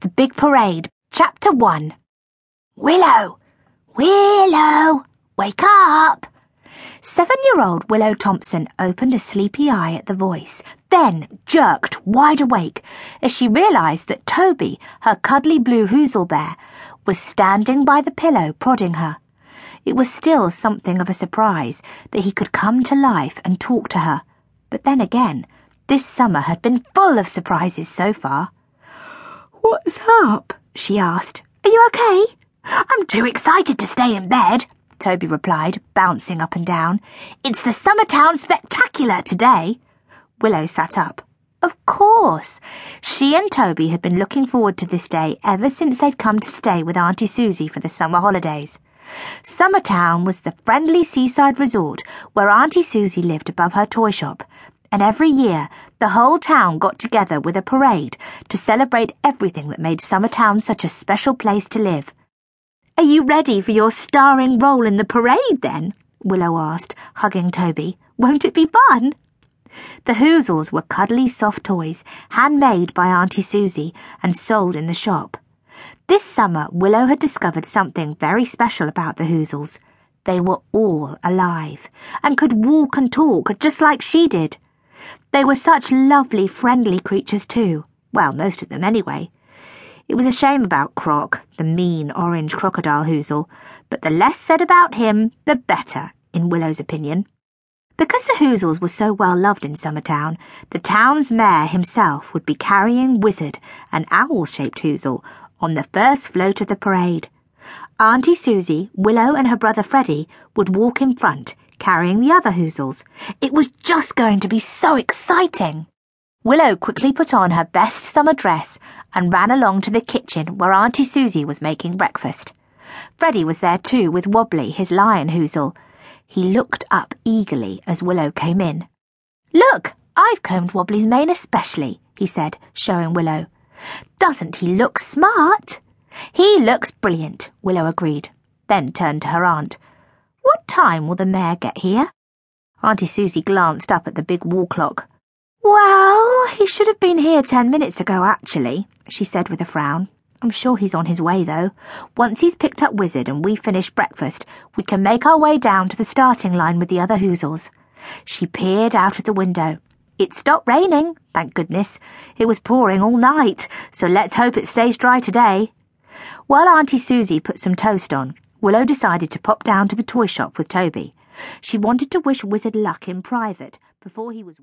The Big Parade, Chapter 1. Willow! Willow! Wake up! Seven year old Willow Thompson opened a sleepy eye at the voice, then jerked wide awake as she realized that Toby, her cuddly blue Hoozle bear, was standing by the pillow prodding her. It was still something of a surprise that he could come to life and talk to her, but then again, this summer had been full of surprises so far. What's up? she asked. Are you okay? I'm too excited to stay in bed, Toby replied, bouncing up and down. It's the Summertown Spectacular today. Willow sat up. Of course. She and Toby had been looking forward to this day ever since they'd come to stay with Auntie Susie for the summer holidays. Summertown was the friendly seaside resort where Auntie Susie lived above her toy shop, and every year the whole town got together with a parade to celebrate everything that made Summertown such a special place to live. Are you ready for your starring role in the parade then? Willow asked, hugging Toby. Won't it be fun? The Hoozles were cuddly soft toys, handmade by Auntie Susie and sold in the shop. This summer, Willow had discovered something very special about the Hoozles. They were all alive and could walk and talk just like she did. They were such lovely, friendly creatures, too. Well, most of them, anyway. It was a shame about Croc, the mean orange crocodile Hoozle, but the less said about him, the better, in Willow's opinion. Because the Hoozles were so well loved in Summertown, the town's mayor himself would be carrying Wizard, an owl shaped Hoozle, on the first float of the parade. Auntie Susie, Willow, and her brother Freddie would walk in front, carrying the other Hoozles. It was just going to be so exciting. Willow quickly put on her best summer dress and ran along to the kitchen where Auntie Susie was making breakfast. Freddie was there too with Wobbly, his lion Hoozle. He looked up eagerly as Willow came in. Look, I've combed Wobbly's mane especially, he said, showing Willow. Doesn't he look smart? He looks brilliant, Willow agreed, then turned to her aunt. What time will the mayor get here? Auntie Susie glanced up at the big wall clock. Well, he should have been here ten minutes ago, actually, she said with a frown. I'm sure he's on his way, though. Once he's picked up Wizard and we finish breakfast, we can make our way down to the starting line with the other Hoozles. She peered out of the window. It stopped raining, thank goodness. It was pouring all night, so let's hope it stays dry today. While Auntie Susie put some toast on, Willow decided to pop down to the toy shop with Toby. She wanted to wish Wizard luck in private before he was.